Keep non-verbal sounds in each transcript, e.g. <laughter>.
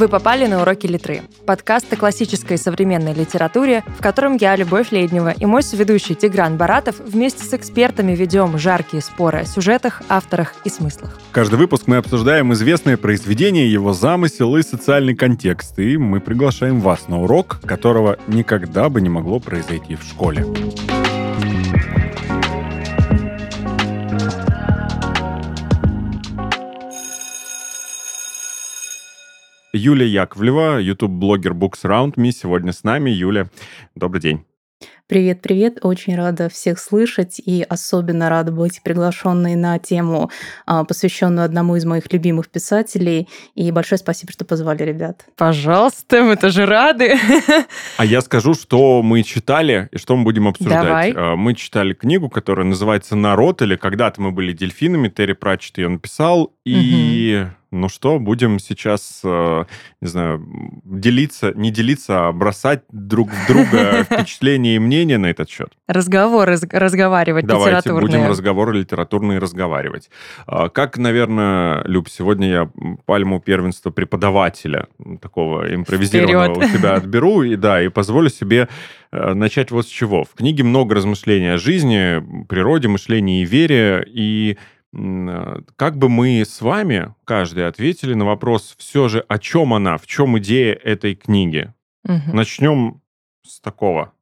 Вы попали на уроки литры. Подкаст о классической и современной литературе, в котором я, Любовь Леднева, и мой соведущий Тигран Баратов вместе с экспертами ведем жаркие споры о сюжетах, авторах и смыслах. Каждый выпуск мы обсуждаем известное произведение, его замысел и социальный контекст, и мы приглашаем вас на урок, которого никогда бы не могло произойти в школе. Юлия Яковлева, YouTube-блогер Books Round Me, сегодня с нами. Юля, добрый день. Привет, привет. Очень рада всех слышать и особенно рада быть приглашенной на тему, а, посвященную одному из моих любимых писателей. И большое спасибо, что позвали, ребят. Пожалуйста, мы тоже рады. <laughs> А я скажу, что мы читали и что мы будем обсуждать. Давай. А, Мы читали книгу, которая называется «Народ» или «Когда-то мы были дельфинами». Терри Пратчетт ее написал. И ну что, будем сейчас, э, не знаю, делиться, не делиться, а бросать друг в друга <laughs> впечатления и мнения на этот счет. Разговоры, раз- разговаривать Давайте литературные. будем разговоры литературные разговаривать. А, Как, наверное, Люб, сегодня я пальму первенства преподавателя такого импровизированного Вперед. у тебя <laughs> отберу, и да, и позволю себе э, начать вот с чего. В книге много размышлений о жизни, природе, мышлении и вере, и как бы мы с вами, каждый, ответили на вопрос все же, о чем она, в чем идея этой книги. Мгм. Начнем с такого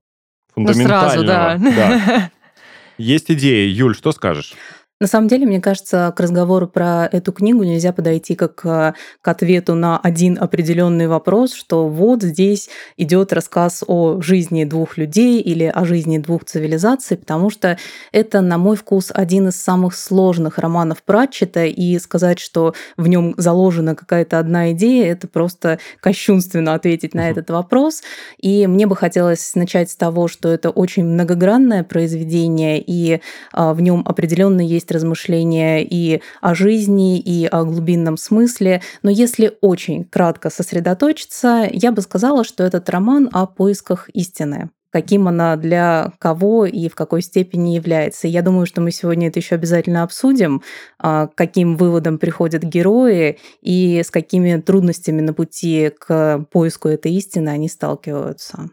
Ну, фундаментального. сразу, да. Да. <laughs> Есть идея. Юль, что скажешь? На самом деле, мне кажется, к разговору про эту книгу нельзя подойти как э, к ответу на один определенный вопрос, что вот здесь идет рассказ о жизни двух людей или о жизни двух цивилизаций, потому что это, на мой вкус, один из самых сложных романов Пратчета, и сказать, что в нем заложена какая-то одна идея, это просто кощунственно ответить на этот вопрос. И мне бы хотелось начать с того, что это очень многогранное произведение, и а, в нем определенно есть размышления и о жизни, и о глубинном смысле. Но если очень кратко сосредоточиться, я бы сказала, что этот роман о поисках истины каким она для кого и в какой степени является. Я думаю, что мы сегодня это еще обязательно обсудим, а, каким выводам приходят герои и с какими трудностями на пути к поиску этой истины они сталкиваются.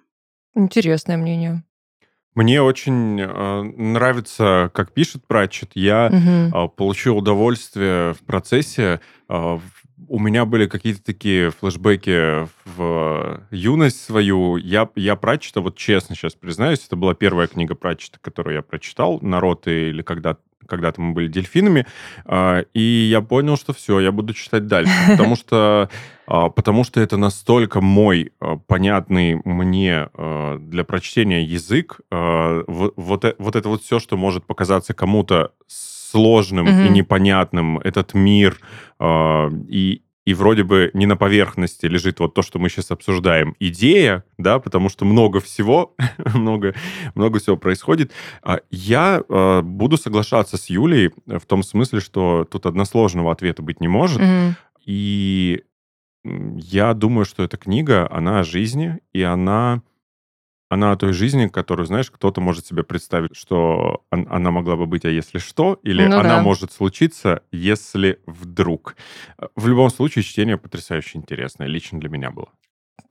Интересное мнение. Мне очень э, нравится, как пишет Пратчет. Я Мгм. э, получил удовольствие в процессе. Э, у меня были какие-то такие флешбеки в юность свою. Я, я Пратчета, вот честно сейчас признаюсь, это была первая книга Пратчета, которую я прочитал, «Народ» или «Когда, когда-то мы были дельфинами». А, И я понял, что все, я буду читать дальше. Потому что, <laughs> а, потому что это настолько мой а, понятный мне для прочтения язык. Вот, э- вот это вот все, что может показаться кому-то сложным и Мгм. непонятным, этот мир, и, и вроде бы не на поверхности лежит вот то, что мы сейчас обсуждаем, идея, да, потому что много всего, <laughs> много, много всего происходит. А Я э, буду соглашаться с Юлей в том смысле, что тут односложного ответа быть не может. Мгм. И я думаю, что эта книга, она о жизни, и она, она о той жизни, которую, знаешь, кто-то может себе представить, что он- она могла бы быть, а если что, или Ну она да. может случиться, если вдруг. Э, В любом случае, чтение потрясающе интересное, лично для меня было.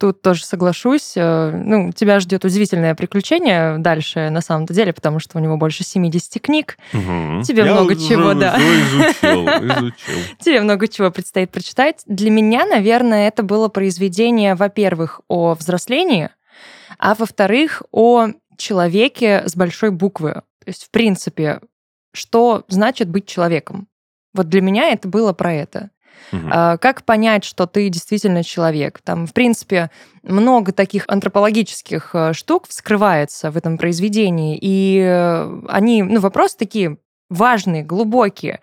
Тут тоже соглашусь. Э, Ну, тебя ждет удивительное приключение дальше, на самом-то деле, потому что у него больше 70 книг. Мгм. Тебе Я много уже- чего, уже да. изучил, <laughs> изучил. Тебе много чего предстоит прочитать. Для меня, наверное, это было произведение, во-первых, о взрослении, а во-вторых, о человеке с большой буквы. То есть, в принципе, что значит быть человеком? Вот для меня это было про это. А, Как понять, что ты действительно человек? Там, в принципе, много таких антропологических э, штук вскрывается в этом произведении, и э, они, ну, вопросы такие важные, глубокие,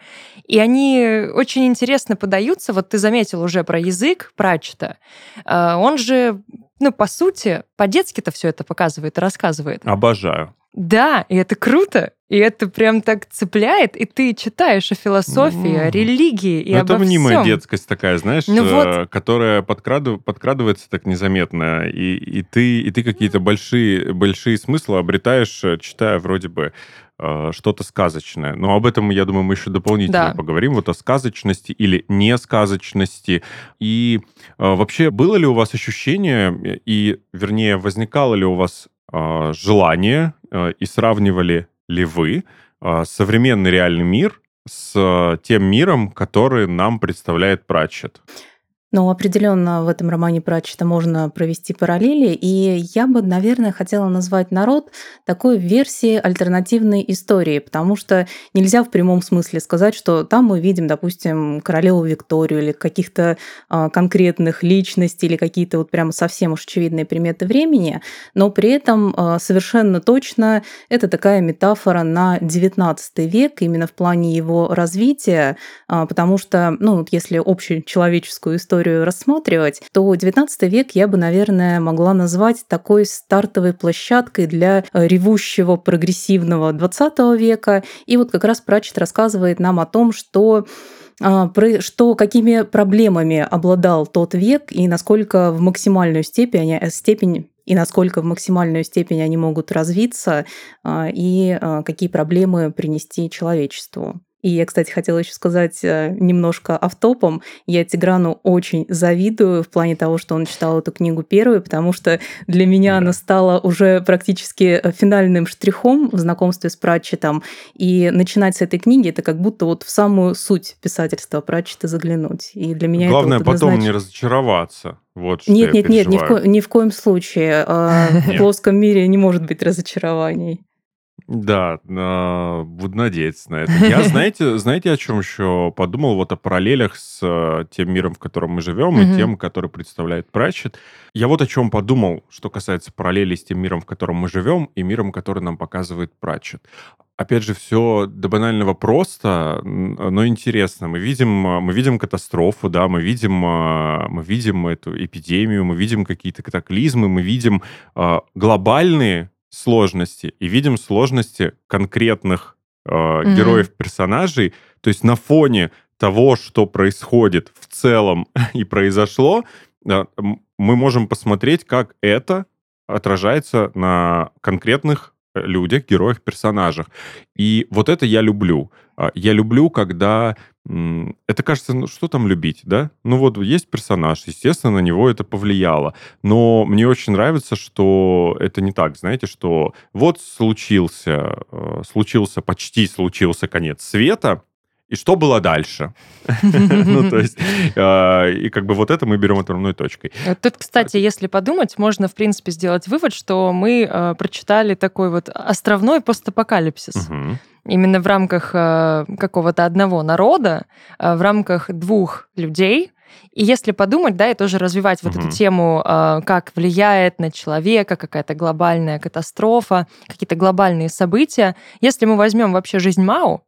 и они очень интересно подаются. Вот ты заметил уже про язык Пратчета. А, Он же, ну, по сути, по-детски-то все это показывает и рассказывает. Обожаю. Да, и это круто, и это прям так цепляет, и ты читаешь о философии, о религии и Ну, обо это мнимая всем. детскость такая, знаешь, Ну вот. э, которая подкраду- подкрадывается так незаметно, и, и ты, и ты какие-то большие, большие смыслы обретаешь, э, читая вроде бы что-то сказочное. Но об этом, я думаю, мы еще дополнительно Да. поговорим, вот о сказочности или несказочности. И э, вообще, было ли у вас ощущение, и, вернее, возникало ли у вас э, желание, э, и сравнивали ли вы э, современный реальный мир с э, тем миром, который нам представляет Пратчет? Ну, определенно в этом романе Пратчета можно провести параллели, и я бы, наверное, хотела назвать народ такой версией альтернативной истории, потому что нельзя в прямом смысле сказать, что там мы видим, допустим, королеву Викторию или каких-то а, конкретных личностей или какие-то вот прямо совсем уж очевидные приметы времени, но при этом а, совершенно точно это такая метафора на XIX век именно в плане его развития, а, потому что, ну, вот если общечеловеческую историю рассматривать, то XIX век я бы, наверное, могла назвать такой стартовой площадкой для э, ревущего прогрессивного XX века. И вот как раз Пратчет рассказывает нам о том, что а, что какими проблемами обладал тот век и насколько в максимальную степень, степень и насколько в максимальную степень они могут развиться а, и а, какие проблемы принести человечеству. И я, кстати, хотела еще сказать э, немножко автопом. Я Тиграну очень завидую в плане того, что он читал эту книгу первой, потому что для меня она стала уже практически э, финальным штрихом в знакомстве с Пратчетом. И начинать с этой книги это как будто вот в самую суть писательства Пратчета заглянуть. И для меня Главное это вот потом однозначно- не разочароваться. Вот Нет, нет, нет, ни в, ко- ни в коем случае. А, В <laughs> плоском мире не может быть разочарований. Да, а, буду надеяться на это. Я, <laughs> знаете, знаете, о чем еще подумал? Вот о параллелях с э, тем миром, в котором мы живем, и тем, который представляет Пратчет. Я вот о чем подумал, что касается параллелей с тем миром, в котором мы живем, и миром, который нам показывает Пратчет. Опять же, все до банального просто, но интересно. Мы видим, э, мы видим катастрофу, да, мы видим, э, мы видим эту эпидемию, мы видим какие-то катаклизмы, мы видим э, глобальные сложности и видим сложности конкретных э, Мгм. героев-персонажей. То есть на фоне того, что происходит в целом <laughs> и произошло, э, мы можем посмотреть, как это отражается на конкретных людях, героях, персонажах. И вот это я люблю. А, Я люблю, когда... Это кажется, ну что там любить, да? Ну вот есть персонаж, естественно, на него это повлияло. Но мне очень нравится, что это не так, знаете, что вот случился, э, случился, почти случился конец света, и что было дальше? <laughs> Ну, то есть, э, и как бы вот это мы берем отправной точкой. Вот Тут, кстати, если подумать, можно, в принципе, сделать вывод, что мы э, прочитали такой вот островной постапокалипсис. Именно в рамках э, какого-то одного народа, э, в рамках двух людей. И если подумать, да, и тоже развивать вот Мгм. эту тему, э, как влияет на человека какая-то глобальная катастрофа, какие-то глобальные события. Если мы возьмем вообще жизнь Мау,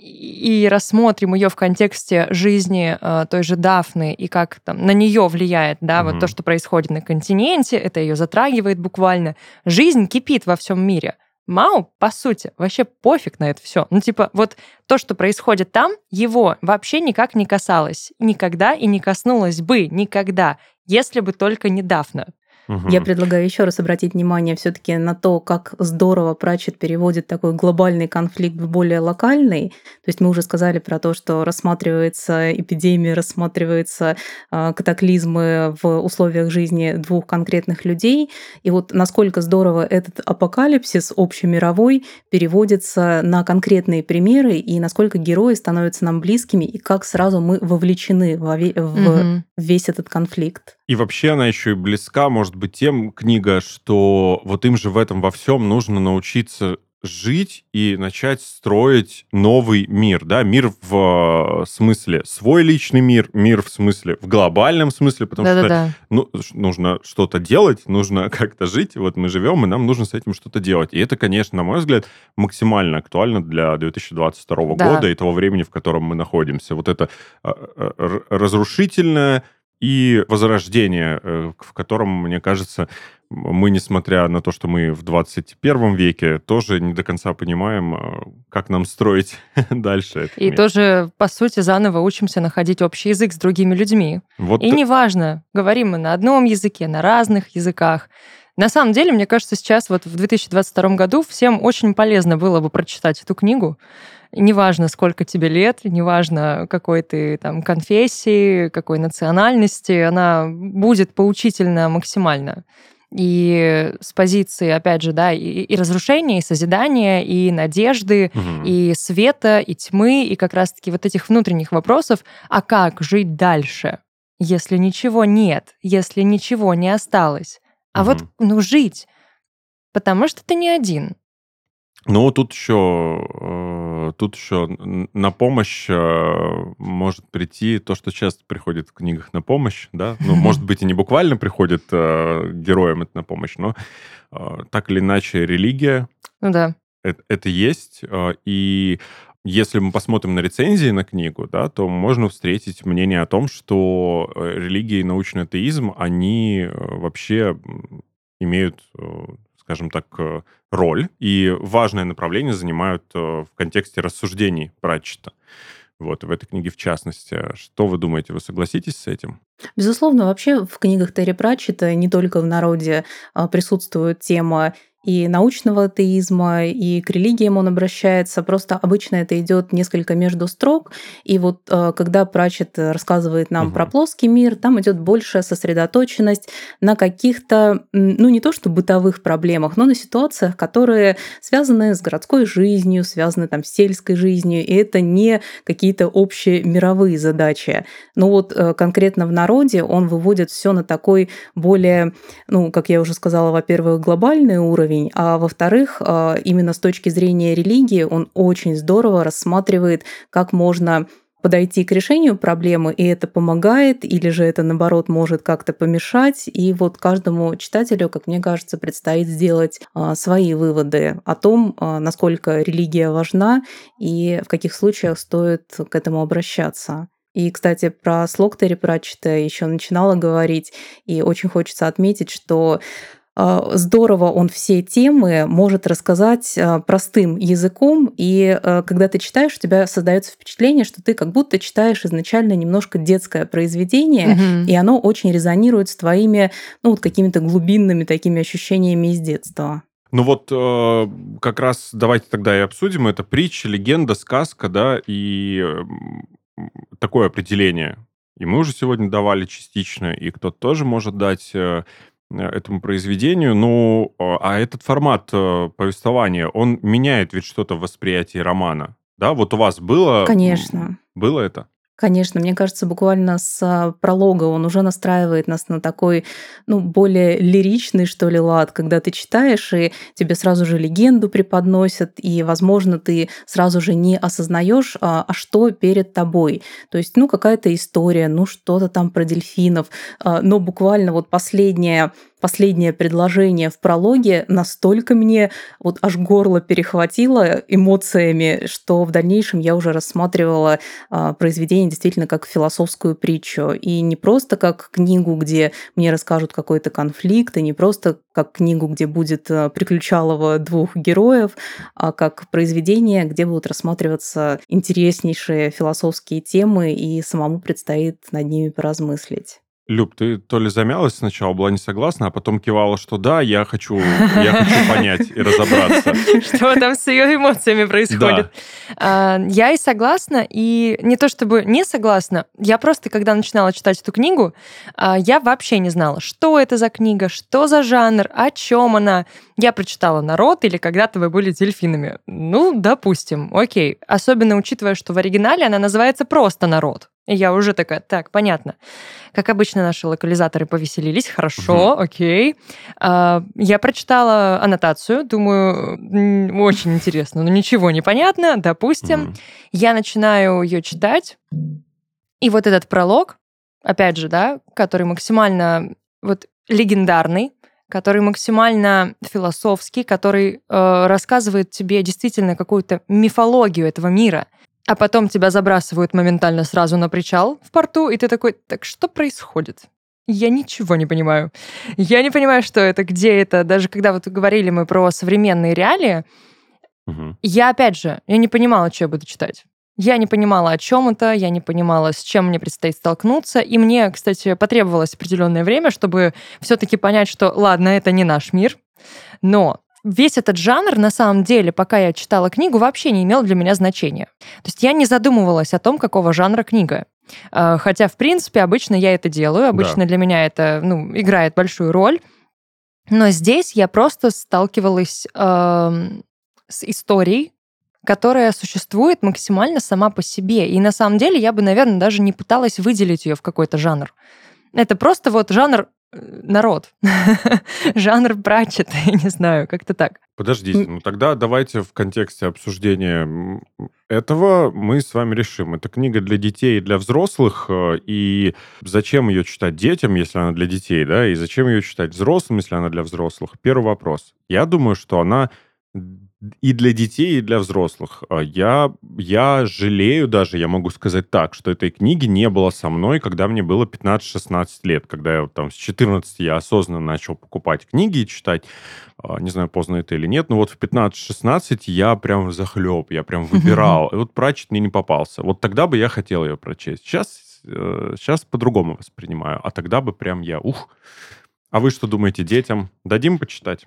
И рассмотрим ее в контексте жизни э, той же Дафны и как там на нее влияет, да, вот то, что происходит на континенте, это ее затрагивает буквально. Жизнь кипит во всем мире. Мау, по сути, вообще пофиг на это все. Ну, типа, вот то, что происходит там, его вообще никак не касалось. Никогда и не коснулось бы никогда, если бы только не Я предлагаю еще раз обратить внимание все-таки на то, как здорово Пратчет переводит такой глобальный конфликт в более локальный. То есть мы уже сказали про то, что рассматривается эпидемия, рассматриваются а, катаклизмы в условиях жизни двух конкретных людей. И вот насколько здорово этот апокалипсис общемировой переводится на конкретные примеры, и насколько герои становятся нам близкими, и как сразу мы вовлечены во ве- в Мгм. весь этот конфликт. И вообще она еще и близка, может быть, тем книга, что вот им же в этом во всем нужно научиться жить и начать строить новый мир, да, мир в э, смысле свой личный мир, мир в смысле в глобальном смысле, потому что Да-да-да. ну, ш- нужно что-то делать, нужно <laughs> как-то жить. Вот мы живем, и нам нужно с этим что-то делать. И это, конечно, на мой взгляд, максимально актуально для 2022 Да. года и того времени, в котором мы находимся. Вот это э, э, разрушительное и возрождение, э, в котором, мне кажется, мы, несмотря на то, что мы в 21 веке, тоже не до конца понимаем, э, как нам строить <laughs> дальше И мир. тоже, по сути, заново учимся находить общий язык с другими людьми. Вот И неважно, говорим мы на одном языке, на разных языках, На самом деле, мне кажется, сейчас вот в 2022 году всем очень полезно было бы прочитать эту книгу. Неважно, сколько тебе лет, неважно, какой ты там конфессии, какой национальности, она будет поучительна максимально. И с позиции, опять же, да, и, и разрушения, и созидания, и надежды, Мгм. и света, и тьмы, и как раз-таки вот этих внутренних вопросов, а как жить дальше, если ничего нет, если ничего не осталось. А вот, Мгм. ну, жить, потому что ты не один. Ну, тут еще, э, тут еще на помощь э, может прийти то, что часто приходит в книгах на помощь, да. <laughs> Ну, может быть, и не буквально приходит э, героям это на помощь, но так или иначе религия Ну да. это, это есть. И если мы посмотрим на рецензии на книгу, да, то можно встретить мнение о том, что религия и научный атеизм, они вообще имеют, скажем так, э, роль и важное направление занимают э, в контексте рассуждений Пратчета. Вот, в этой книге в частности. Что вы думаете, вы согласитесь с этим? Безусловно, вообще в книгах Терри Пратчета не только в народе а, присутствует тема и научного атеизма, и к религиям он обращается. Просто обычно это идет несколько между строк. И вот а, когда Пратчет рассказывает нам Мгм. про плоский мир, там идет большая сосредоточенность на каких-то, ну не то что бытовых проблемах, но на ситуациях, которые связаны с городской жизнью, связаны там с сельской жизнью, и это не какие-то общие мировые задачи. Но вот э, конкретно в народе он выводит все на такой более, ну, как я уже сказала, во-первых, глобальный уровень, а во-вторых, э, именно с точки зрения религии он очень здорово рассматривает, как можно подойти к решению проблемы, и это помогает, или же это, наоборот, может как-то помешать. И вот каждому читателю, как мне кажется, предстоит сделать а, свои выводы о том, а, насколько религия важна и в каких случаях стоит к этому обращаться. И, кстати, про слог Терри Пратчета еще начинала говорить, и очень хочется отметить, что а, здорово он все темы может рассказать а, простым языком, и а, когда ты читаешь, у тебя создается впечатление, что ты как будто читаешь изначально немножко детское произведение, Мгм. и оно очень резонирует с твоими, ну, вот какими-то глубинными такими ощущениями из детства. Ну вот э, как раз давайте тогда и обсудим. Это притча, легенда, сказка, да, и такое определение. И мы уже сегодня давали частично, и кто-то тоже может дать э, этому произведению. Ну, э, а этот формат э, повествования, он меняет ведь что-то в восприятии романа. Да, вот у вас было... Конечно. Было это? Конечно, мне кажется, буквально с а, пролога он уже настраивает нас на такой, ну, более лиричный, что ли, лад, когда ты читаешь, и тебе сразу же легенду преподносят, и, возможно, ты сразу же не осознаешь, а, а что перед тобой. То есть, ну, какая-то история, ну, что-то там про дельфинов, а, но буквально вот последнее последнее предложение в прологе настолько мне вот аж горло перехватило эмоциями, что в дальнейшем я уже рассматривала а, произведение действительно как философскую притчу. И не просто как книгу, где мне расскажут какой-то конфликт, и не просто как книгу, где будет а, приключалово двух героев, а как произведение, где будут рассматриваться интереснейшие философские темы, и самому предстоит над ними поразмыслить. Люб, ты то ли замялась сначала, была не согласна, а потом кивала, что да, я хочу, я хочу <laughs> понять и разобраться. Что там с ее эмоциями происходит. А, Я и согласна, и не то чтобы не согласна, я просто, когда начинала читать эту книгу, а, я вообще не знала, что это за книга, что за жанр, о чем она. Я прочитала «Народ» или «Когда-то вы были дельфинами». Ну, допустим, окей. Особенно учитывая, что в оригинале она называется просто «Народ». И я уже такая, так, понятно. Как обычно, наши локализаторы повеселились, хорошо, окей. А, Я прочитала аннотацию, думаю, очень <laughs> интересно, но ничего не понятно, допустим. Мгм. Я начинаю ее читать, и вот этот пролог, опять же, да, который максимально вот легендарный, который максимально философский, который э, рассказывает тебе действительно какую-то мифологию этого мира, а потом тебя забрасывают моментально сразу на причал в порту, и ты такой, так что происходит? Я ничего не понимаю. Я не понимаю, что это, где это. Даже когда вот говорили мы про современные реалии, Мгм. я, опять же, я не понимала, что я буду читать. Я не понимала, о чем это, я не понимала, с чем мне предстоит столкнуться. И мне, кстати, потребовалось определенное время, чтобы все-таки понять, что ладно, это не наш мир. Но весь этот жанр, на самом деле, пока я читала книгу, вообще не имел для меня значения. То есть я не задумывалась о том, какого жанра книга. А, хотя, в принципе, обычно я это делаю, обычно да. для меня это ну, играет большую роль. Но здесь я просто сталкивалась э, с историей, которая существует максимально сама по себе. И на самом деле я бы, наверное, даже не пыталась выделить ее в какой-то жанр. Это просто вот жанр народ. <laughs> Жанр прачет, <laughs> я не знаю, как-то так. Подождите, ну тогда давайте в контексте обсуждения этого мы с вами решим. Это книга для детей и для взрослых, э, и зачем ее читать детям, если она для детей, да, и зачем ее читать взрослым, если она для взрослых? Первый вопрос. Я думаю, что она и для детей, и для взрослых. А я, я жалею даже, я могу сказать так, что этой книги не было со мной, когда мне было 15-16 лет, когда я там с 14 я осознанно начал покупать книги и читать. А, не знаю, поздно это или нет, но вот в 15-16 я прям захлеб, я прям выбирал. И вот Пратчет мне не попался. Вот тогда бы я хотел ее прочесть. Сейчас, сейчас э, по-другому воспринимаю, а тогда бы прям я, ух. А вы что думаете, детям дадим почитать?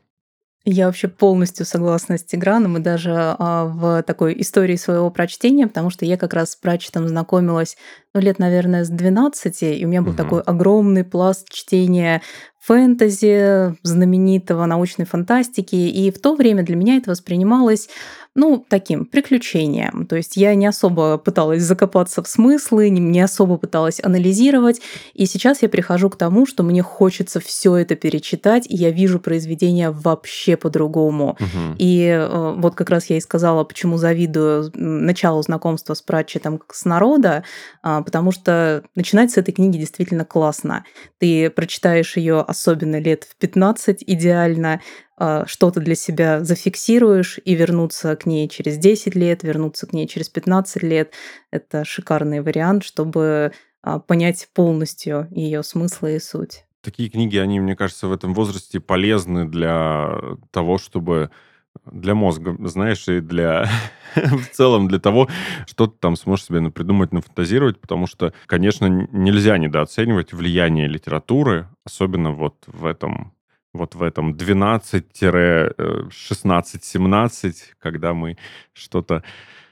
Я вообще полностью согласна с Тиграном и даже а, в такой истории своего прочтения, потому что я как раз с прачетом знакомилась, ну, лет, наверное, с 12, и у меня был угу. такой огромный пласт чтения фэнтези, знаменитого научной фантастики, и в то время для меня это воспринималось ну, таким приключением. То есть я не особо пыталась закопаться в смыслы, не особо пыталась анализировать. И сейчас я прихожу к тому, что мне хочется все это перечитать, и я вижу произведение вообще по-другому. Угу. И э, вот как раз я и сказала, почему завидую началу знакомства с Пратчетом с народа, э, потому что начинать с этой книги действительно классно. Ты прочитаешь ее особенно лет в 15 идеально, а, что-то для себя зафиксируешь и вернуться к ней через 10 лет, вернуться к ней через 15 лет. Это шикарный вариант, чтобы а, понять полностью ее смысл и суть. Такие книги, они, мне кажется, в этом возрасте полезны для того, чтобы для мозга, знаешь, и для <laughs> в целом для того, что ты там сможешь себе придумать, нафантазировать, потому что, конечно, нельзя недооценивать влияние литературы, особенно вот в этом вот в этом 12-16-17, когда мы что-то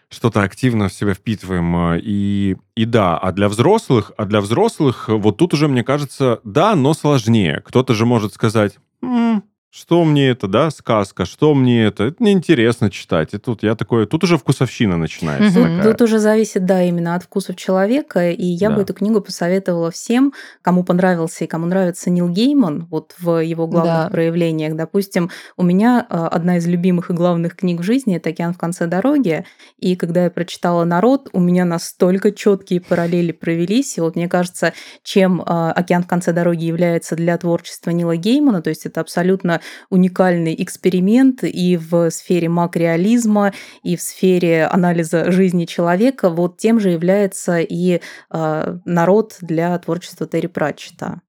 что-то активно в себя впитываем. И, и да, а для взрослых, а для взрослых вот тут уже, мне кажется, да, но сложнее. Кто-то же может сказать, м-м, что мне это, да, сказка, что мне это, это неинтересно читать. И тут я такой, тут уже вкусовщина начинается. Угу. Тут уже зависит, да, именно от вкусов человека. И я да. бы эту книгу посоветовала всем, кому понравился и кому нравится Нил Гейман, вот в его главных да. проявлениях. Допустим, у меня а, одна из любимых и главных книг в жизни это «Океан в конце дороги». И когда я прочитала «Народ», у меня настолько четкие параллели провелись. И вот мне кажется, чем а, «Океан в конце дороги» является для творчества Нила Геймана, то есть это абсолютно уникальный эксперимент и в сфере макреализма, и в сфере анализа жизни человека. Вот тем же является и э, народ для творчества Терри Пратчета.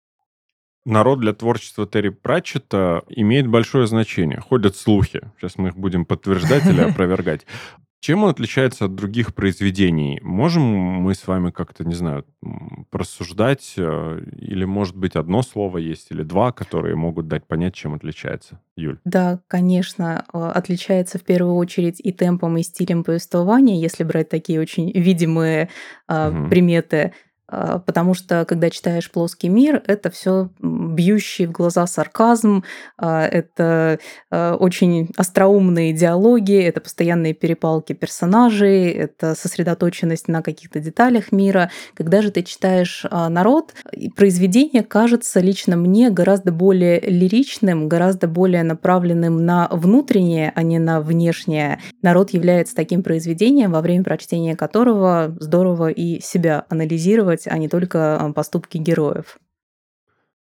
Народ для творчества Терри Пратчета имеет большое значение. Ходят слухи. Сейчас мы их будем подтверждать или <laughs> опровергать. Чем он отличается от других произведений? Можем мы с вами как-то, не знаю, просуждать? Э, или, может быть, одно слово есть, или два, которые могут дать понять, чем отличается? Юль. Да, конечно, э, отличается в первую очередь и темпом, и стилем повествования, если брать такие очень видимые угу. приметы. А, потому что когда читаешь плоский мир, это все бьющий в глаза сарказм, а, это а, очень остроумные диалоги, это постоянные перепалки персонажей, это сосредоточенность на каких-то деталях мира. Когда же ты читаешь народ, произведение кажется лично мне гораздо более лиричным, гораздо более направленным на внутреннее, а не на внешнее. Народ является таким произведением, во время прочтения которого здорово и себя анализировать, анализировать, а не только а, поступки героев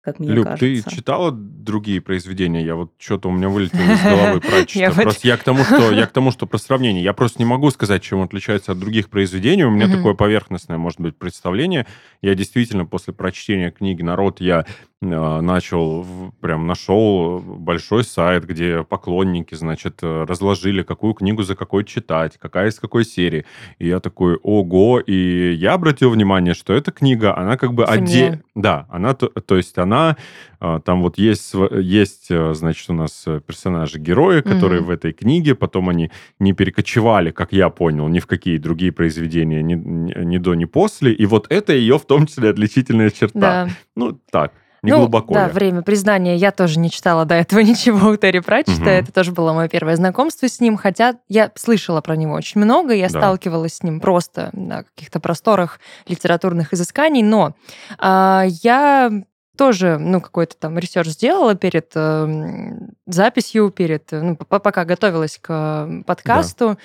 как мне Люб, кажется. ты читала другие произведения? Я вот что-то у меня вылетело из головы. <laughs> Просто я к тому, что я к тому, что про сравнение. Я просто не могу сказать, чем он отличается от других произведений. У меня такое поверхностное, может быть, представление. Я действительно после прочтения книги «Народ» я начал, прям нашел большой сайт, где поклонники, значит, э, разложили, какую книгу за какой читать, какая из какой серии. И я такой, ого, и я обратил внимание, что эта книга, она как бы отдельно... Да, она, то, то есть она, а, там вот есть, есть, э, значит, у нас персонажи-герои, которые mm-hmm. в этой книге, потом они не перекочевали, как я понял, ни в какие другие произведения, ни, ни до, ни после. И вот это ее в том числе отличительная черта. Да. Ну, так не ну, глубоко. Да, время признания. Я тоже не читала до этого <laughs> ничего у Терри Пратчета. Угу. Это тоже было мое первое знакомство с ним. Хотя я слышала про него очень много. Я да. сталкивалась с ним просто на каких-то просторах литературных изысканий. Но а, я тоже, ну, какой-то там research сделала перед э, записью, перед, ну, пока готовилась к подкасту.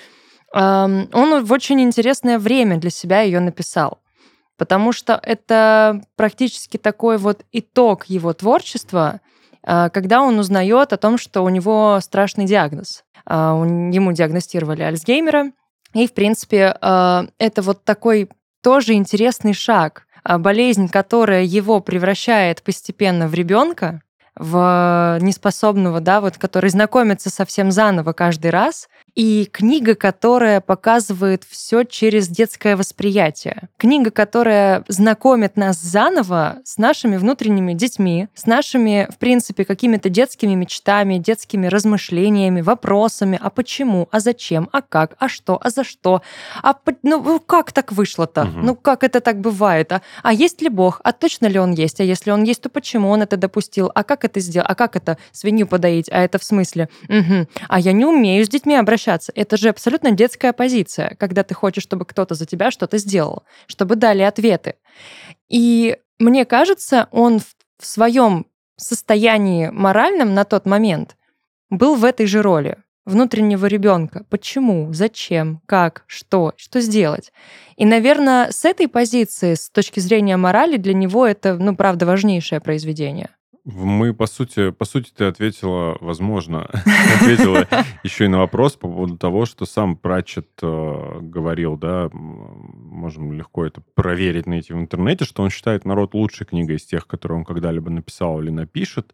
Да. Э, он в очень интересное время для себя ее написал потому что это практически такой вот итог его творчества, а, когда он узнает о том, что у него страшный диагноз. А, ему диагностировали Альцгеймера, и, в принципе, а, это вот такой тоже интересный шаг. Болезнь, которая его превращает постепенно в ребенка, в неспособного, да, вот, который знакомится совсем заново каждый раз, и книга, которая показывает все через детское восприятие. Книга, которая знакомит нас заново с нашими внутренними детьми, с нашими, в принципе, какими-то детскими мечтами, детскими размышлениями, вопросами, а почему, а зачем, а как, а что, а за что, а ну, ну как так вышло-то, угу. ну как это так бывает, а, а есть ли Бог, а точно ли Он есть, а если Он есть, то почему Он это допустил, а как это сделал, а как это свинью подоить, а это в смысле, угу. а я не умею с детьми обращаться общаться. Это же абсолютно детская позиция, когда ты хочешь, чтобы кто-то за тебя что-то сделал, чтобы дали ответы. И мне кажется, он в своем состоянии моральном на тот момент был в этой же роли внутреннего ребенка. Почему? Зачем? Как? Что? Что сделать? И, наверное, с этой позиции, с точки зрения морали, для него это, ну, правда, важнейшее произведение. Мы, по сути, по сути, ты ответила, возможно, <laughs> ответила еще и на вопрос по поводу того, что сам Пратчет э, говорил, да, можем легко это проверить, найти в интернете, что он считает «Народ» лучшей книгой из тех, которые он когда-либо написал или напишет.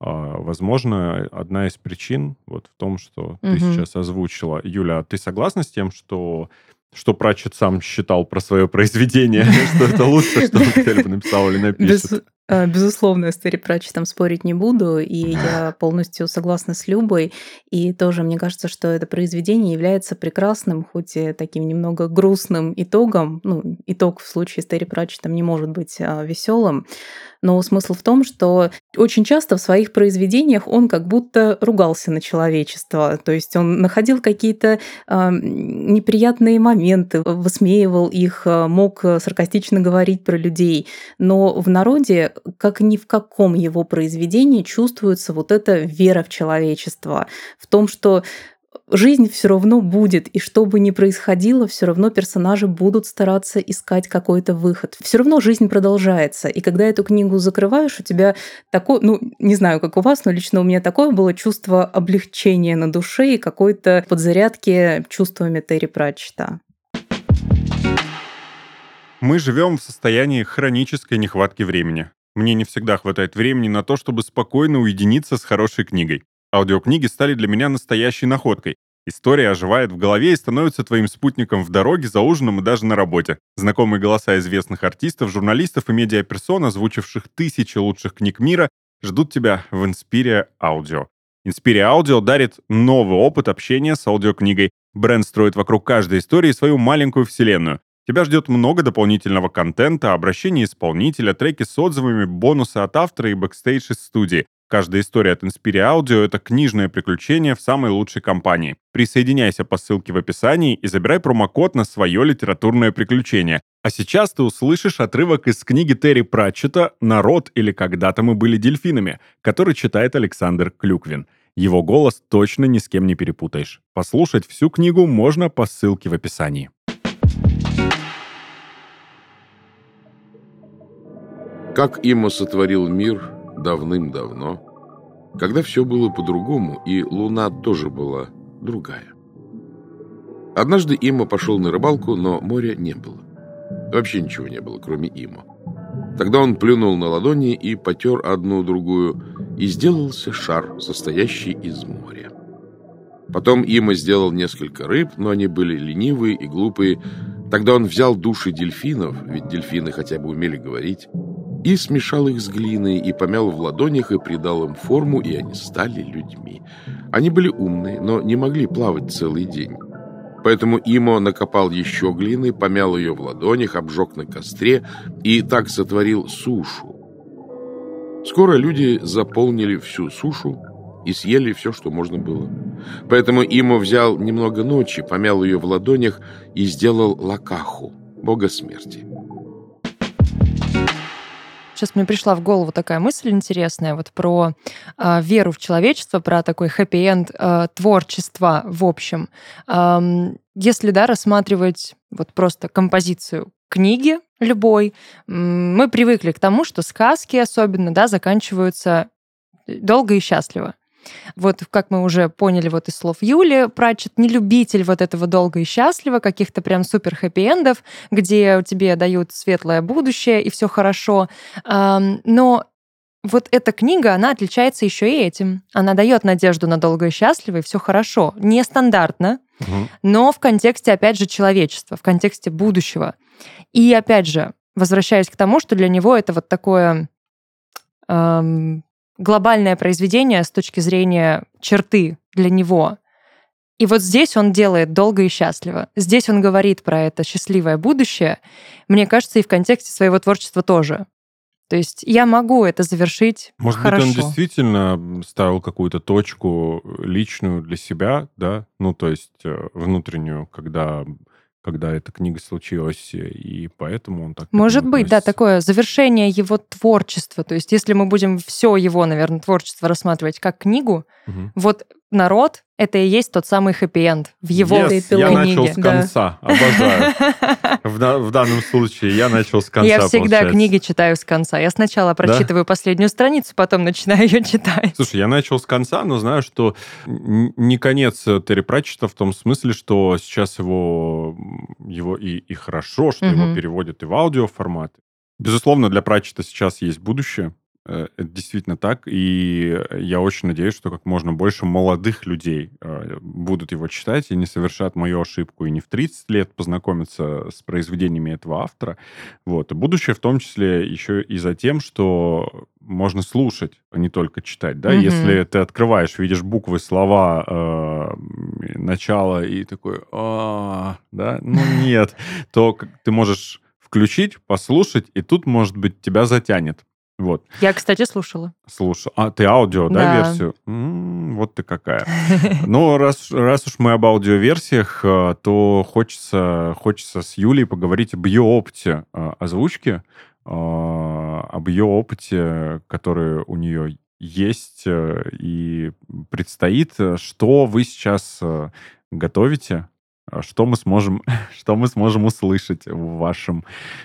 Э, возможно, одна из причин вот в том, что ты сейчас озвучила. Юля, а ты согласна с тем, что что Пратчет сам считал про свое произведение, <laughs> что это лучше, что он <laughs> когда-либо написал или напишет. Э, безусловно, с Терри Пратчетом спорить не буду, и я <laughs> полностью согласна с Любой. И тоже мне кажется, что это произведение является прекрасным, хоть и таким немного грустным итогом. Ну, итог в случае с Терри Пратчетом не может быть а, веселым. Но смысл в том, что очень часто в своих произведениях он как будто ругался на человечество. То есть он находил какие-то э, неприятные моменты, высмеивал их, а, мог саркастично говорить про людей. Но в народе как ни в каком его произведении чувствуется вот эта вера в человечество, в том, что жизнь все равно будет, и что бы ни происходило, все равно персонажи будут стараться искать какой-то выход. Все равно жизнь продолжается. И когда эту книгу закрываешь, у тебя такое, ну, не знаю, как у вас, но лично у меня такое было чувство облегчения на душе и какой-то подзарядки чувствами Терри Пратчета. Мы живем в состоянии хронической нехватки времени. Мне не всегда хватает времени на то, чтобы спокойно уединиться с хорошей книгой. Аудиокниги стали для меня настоящей находкой. История оживает в голове и становится твоим спутником в дороге, за ужином и даже на работе. Знакомые голоса известных артистов, журналистов и медиаперсон, озвучивших тысячи лучших книг мира, ждут тебя в Inspiria Audio. Inspiria Audio дарит новый опыт общения с аудиокнигой. Бренд строит вокруг каждой истории свою маленькую вселенную. Тебя ждет много дополнительного контента, обращения исполнителя, треки с отзывами, бонусы от автора и бэкстейдж из студии. Каждая история от Inspiria Audio — это книжное приключение в самой лучшей компании. Присоединяйся по ссылке в описании и забирай промокод на свое литературное приключение. А сейчас ты услышишь отрывок из книги Терри Пратчета «Народ» или «Когда-то мы были дельфинами», который читает Александр Клюквин. Его голос точно ни с кем не перепутаешь. Послушать всю книгу можно по ссылке в описании. Как Има сотворил мир давным-давно, когда все было по-другому, и луна тоже была другая. Однажды Има пошел на рыбалку, но моря не было. Вообще ничего не было, кроме Има. Тогда он плюнул на ладони и потер одну-другую, и сделался шар, состоящий из моря. Потом Има сделал несколько рыб, но они были ленивые и глупые. Тогда он взял души дельфинов, ведь дельфины хотя бы умели говорить, и смешал их с глиной, и помял в ладонях, и придал им форму, и они стали людьми. Они были умные, но не могли плавать целый день. Поэтому Имо накопал еще глины, помял ее в ладонях, обжег на костре и так сотворил сушу. Скоро люди заполнили всю сушу и съели все, что можно было. Поэтому Имо взял немного ночи, помял ее в ладонях и сделал лакаху, бога смерти. Сейчас мне пришла в голову такая мысль интересная вот про э, веру в человечество, про такой хэппи-энд э, творчества в общем. Э, если, да, рассматривать вот просто композицию книги любой, мы привыкли к тому, что сказки особенно, да, заканчиваются долго и счастливо. Вот как мы уже поняли вот из слов Юли, Пратчет не любитель вот этого долго и счастливо, каких-то прям супер хэппи-эндов, где тебе дают светлое будущее и все хорошо. Но вот эта книга, она отличается еще и этим. Она дает надежду на долго и счастливо, и все хорошо. Нестандартно, угу. но в контексте, опять же, человечества, в контексте будущего. И опять же, возвращаясь к тому, что для него это вот такое эм, глобальное произведение с точки зрения черты для него. И вот здесь он делает долго и счастливо. Здесь он говорит про это счастливое будущее. Мне кажется, и в контексте своего творчества тоже. То есть я могу это завершить Может хорошо. быть, он действительно ставил какую-то точку личную для себя, да? Ну, то есть э, внутреннюю, когда когда эта книга случилась, и поэтому он так... Может быть, да, такое завершение его творчества. То есть если мы будем все его, наверное, творчество рассматривать как книгу, угу. вот народ это и есть тот самый хэппи-энд в его yes, книге. Я начал с конца, да. обожаю. <laughs> В, в данном случае я начал с конца. Я всегда получается. книги читаю с конца. Я сначала прочитываю да? последнюю страницу, потом начинаю ее читать. Слушай, я начал с конца, но знаю, что не конец Терри Пратчета в том смысле, что сейчас его, его и, и хорошо, что угу. его переводят и в аудиоформат. Безусловно, для Пратчета сейчас есть будущее. Э, это действительно так, и я очень надеюсь, что как можно больше молодых людей э, будут его читать и не совершат мою ошибку, и не в 30 лет познакомиться с произведениями этого автора. Вот. И будущее в том числе еще и за тем, что можно слушать, а не только читать. Да? Mm-hmm. Если ты открываешь, видишь буквы, слова, э, начало и такой, а, да, ну нет, <laughs> то ты можешь включить, послушать, и тут, может быть, тебя затянет. Вот. Я, кстати, слушала. Слушай, а ты аудио, да, да версию? М-м, вот ты какая. <laughs> Ну, раз, раз уж мы об аудиоверсиях, э, то хочется, хочется с Юлей поговорить об ее опыте э, озвучки, э, об ее опыте, который у нее есть и предстоит. Что вы сейчас готовите? Что мы сможем, <laughs> что мы сможем услышать в вашем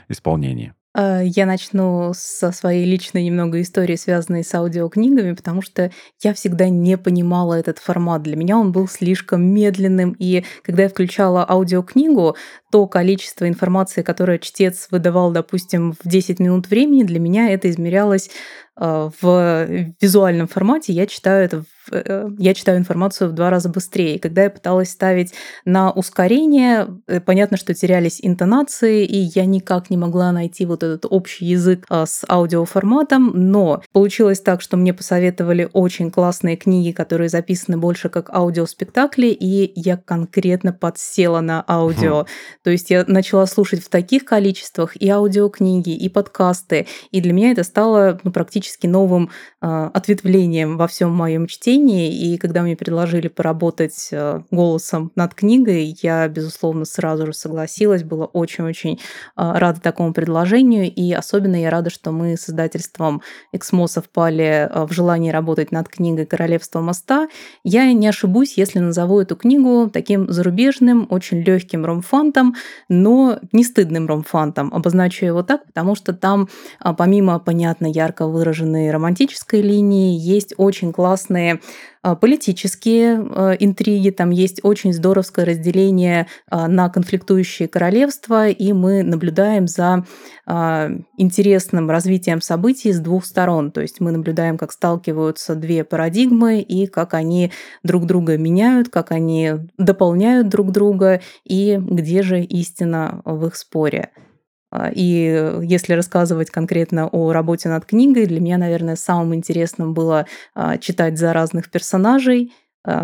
исполнении? А, я начну со своей личной немного истории, связанной с аудиокнигами, потому что я всегда не понимала этот формат. Для меня он был слишком медленным, и когда я включала аудиокнигу, то количество информации, которое чтец выдавал, допустим, в 10 минут времени, для меня это измерялось а, в визуальном формате. Я читаю это Э, я читаю информацию в два раза быстрее. Когда я пыталась ставить на ускорение, э, понятно, что терялись интонации, и я никак не могла найти вот этот общий язык а, с аудиоформатом, но получилось так, что мне посоветовали очень классные книги, которые записаны больше как аудиоспектакли, и я конкретно подсела на аудио. Хм. То есть я начала слушать в таких количествах и аудиокниги, и подкасты, и для меня это стало ну, практически новым э, ответвлением во всем моем чтении, чтении, и когда мне предложили поработать э, голосом над книгой, я, безусловно, сразу же согласилась, была очень-очень а, рада такому предложению, и особенно я рада, что мы с издательством «Эксмо» совпали э, в желании работать над книгой «Королевство моста». Я не ошибусь, если назову эту книгу таким зарубежным, очень легким ромфантом, но не стыдным ромфантом. Обозначу его так, потому что там, помимо, понятно, ярко выраженной романтической линии, есть очень классные политические а, интриги, там есть очень здоровское разделение а, на конфликтующие королевства, и мы наблюдаем за интересным развитием событий с двух сторон. То есть мы наблюдаем, как сталкиваются две парадигмы и как они друг друга меняют, как они дополняют друг друга и где же истина в их споре. А, и если рассказывать конкретно о работе над книгой, для меня, наверное, самым интересным было а, читать за разных персонажей,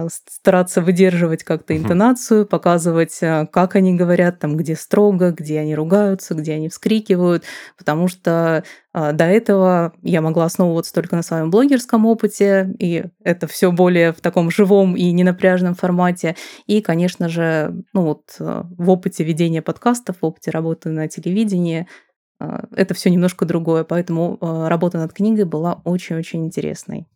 стараться выдерживать как-то интонацию, показывать, а, как они говорят, там, где строго, где они ругаются, где они вскрикивают, потому что а, до этого я могла основываться только на своем блогерском опыте, и это все более в таком живом и ненапряжном формате. И, конечно же, ну вот в опыте ведения подкастов, в опыте работы на телевидении это все немножко другое, поэтому работа над книгой была очень-очень интересной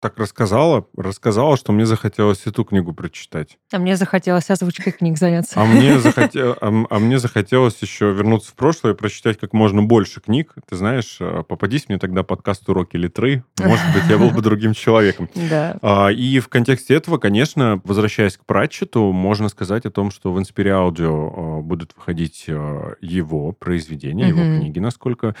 так рассказала, рассказала, что мне захотелось эту книгу прочитать. А мне захотелось озвучкой книг заняться. А мне, <laughs> захотел, а, а мне захотелось еще вернуться в прошлое и прочитать как можно больше книг. Ты знаешь, э, попадись мне тогда подкаст «Уроки литры», может быть, я был бы <laughs> другим человеком. Да. А, и в контексте этого, конечно, возвращаясь к Пратчету, можно сказать о том, что в Inspire Audio э, будут выходить э, его произведения, его книги, насколько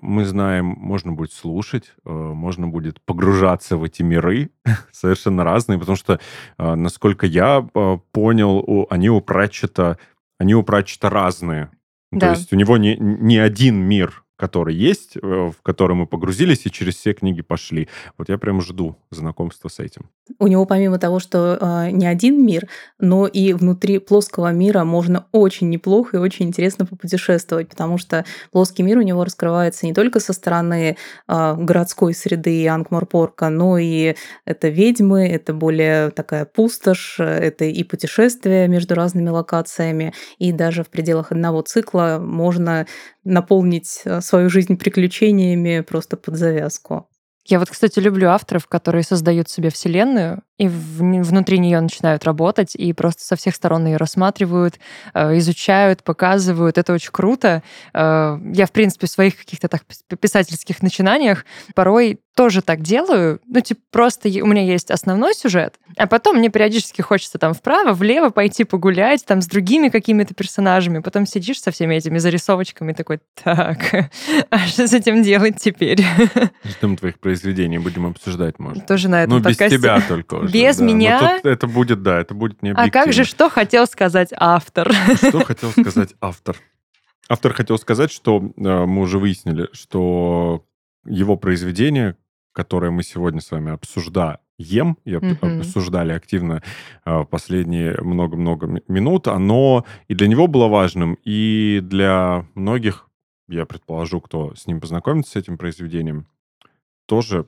мы знаем, можно будет слушать, можно будет погружаться в эти миры <laughs> совершенно разные, потому что, а, насколько я а, понял, они у Пратчета, они у Пратчета разные. Да. То есть у него не, не один мир который есть, э, в который мы погрузились и через все книги пошли. Вот я прям жду знакомства с этим. У него помимо того, что э, не один мир, но и внутри плоского мира можно очень неплохо и очень интересно попутешествовать, потому что плоский мир у него раскрывается не только со стороны э, городской среды Ангморпорка, но и это ведьмы, это более такая пустошь, это и путешествия между разными локациями, и даже в пределах одного цикла можно наполнить э, свою жизнь приключениями просто под завязку. Я вот, кстати, люблю авторов, которые создают себе вселенную, и внутри нее начинают работать, и просто со всех сторон ее рассматривают, э, изучают, показывают. Это очень круто. Э, я, в принципе, в своих каких-то так писательских начинаниях порой тоже так делаю. Ну, типа, просто у меня есть основной сюжет, а потом мне периодически хочется там вправо, влево пойти погулять, там с другими какими-то персонажами. Потом сидишь со всеми этими зарисовочками такой, так, <laughs> а что с этим делать теперь? <laughs> Ждем твоих произведений, будем обсуждать, может. Тоже на этом Ну, без тебя только уже. Без да. меня? тут это будет, да, это будет не А как же, что хотел сказать автор? Что хотел сказать автор? Автор хотел сказать, что э, мы уже выяснили, что его произведение, которое мы сегодня с вами обсуждаем, и mm обсуждали активно э, последние много-много минут, оно и для него было важным, и для многих, я предположу, кто с ним познакомится, с этим произведением, тоже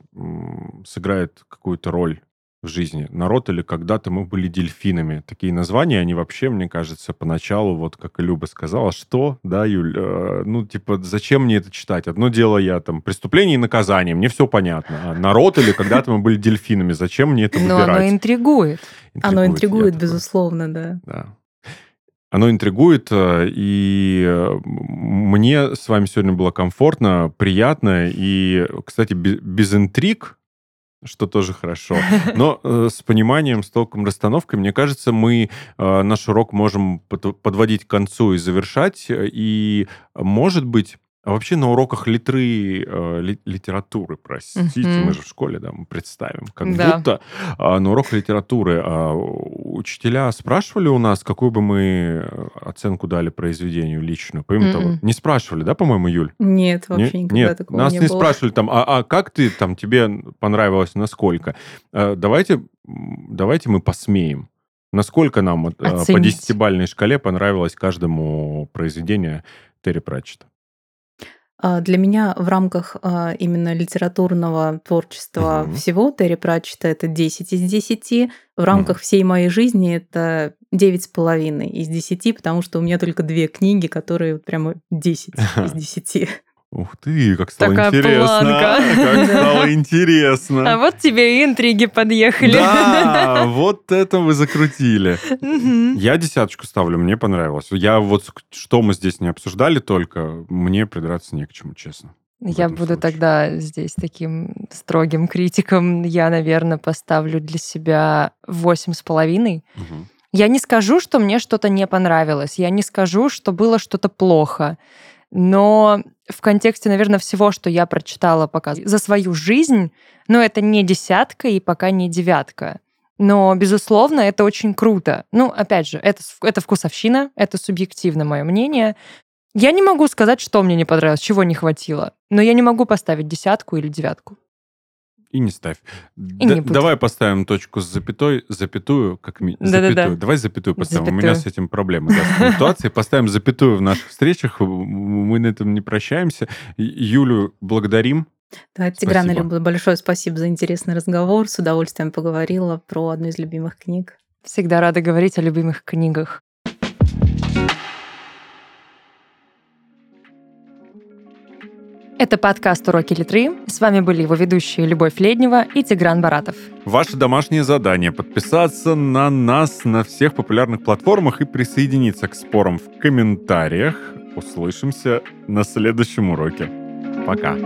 сыграет какую-то роль в жизни. Народ или когда-то мы были дельфинами. Такие названия, они вообще, мне кажется, поначалу, вот как и Люба сказала, что, да, Юль, э, ну, типа, зачем мне это читать? Одно дело я там, преступление и наказание, мне все понятно. А народ или когда-то мы были дельфинами, зачем мне это выбирать? Но оно интригует. интригует оно интригует, безусловно, да. Да. Оно интригует, э, и э, мне с вами сегодня было комфортно, приятно, и, кстати, без интриг что тоже хорошо. Но э, с пониманием, с толком расстановкой, мне кажется, мы э, наш урок можем под, подводить к концу и завершать. И, может быть, а вообще на уроках литры, э, ли, литературы, простите, mm-hmm. мы же в школе, да, мы представим, как да. будто э, на уроках литературы э, учителя спрашивали у нас, какую бы мы оценку дали произведению личную, помимо mm-hmm. того, не спрашивали, да, по-моему, Юль? Нет, вообще не, никогда нет, такого нас не, не было. спрашивали там, а, а как ты, там, тебе понравилось, насколько? Э, давайте, давайте мы посмеем. Насколько нам Оценить. по десятибальной шкале понравилось каждому произведение Терри Пратчета? А, для меня в рамках а, именно литературного творчества угу. всего Терри Пратчета это 10 из 10. В рамках угу. всей моей жизни это 9,5 из 10, потому что у меня только две книги, которые прямо 10 из <laughs> 10. Ух ты, как стало Такая интересно. Планка. <laughs> Как стало интересно. А вот тебе и интриги подъехали. Да, <laughs> вот это вы закрутили. Я десяточку ставлю, мне понравилось. Я вот, что мы здесь не обсуждали только, мне придраться не к чему, честно. Я буду случае. тогда здесь таким строгим критиком. Я, наверное, поставлю для себя восемь с половиной. Я не скажу, что мне что-то не понравилось. Я не скажу, что было что-то плохо. Но в контексте, наверное, всего, что я прочитала пока за свою жизнь, ну, это не десятка и пока не девятка. Но, безусловно, это очень круто. Ну, опять же, это, это вкусовщина, это субъективно мое мнение. Я не могу сказать, что мне не понравилось, чего не хватило. Но я не могу поставить десятку или девятку. И не ставь. И Д- не давай поставим точку с запятой, запятую, как ми... Запятую. Давай запятую поставим. У меня Запятую. с этим проблемы да, с пунктуацией. Поставим запятую в наших встречах. Мы на этом не прощаемся. Юлю благодарим. Да, Тигран, Спасибо. Люба, большое спасибо за интересный разговор. С удовольствием поговорила про одну из любимых книг. Всегда рада говорить о любимых книгах. Это подкаст «Уроки литры». С вами были его ведущие Любовь Леднева и Тигран Баратов. Ваше домашнее задание – подписаться на нас на всех популярных платформах и присоединиться к спорам в комментариях. Услышимся на следующем уроке. Пока.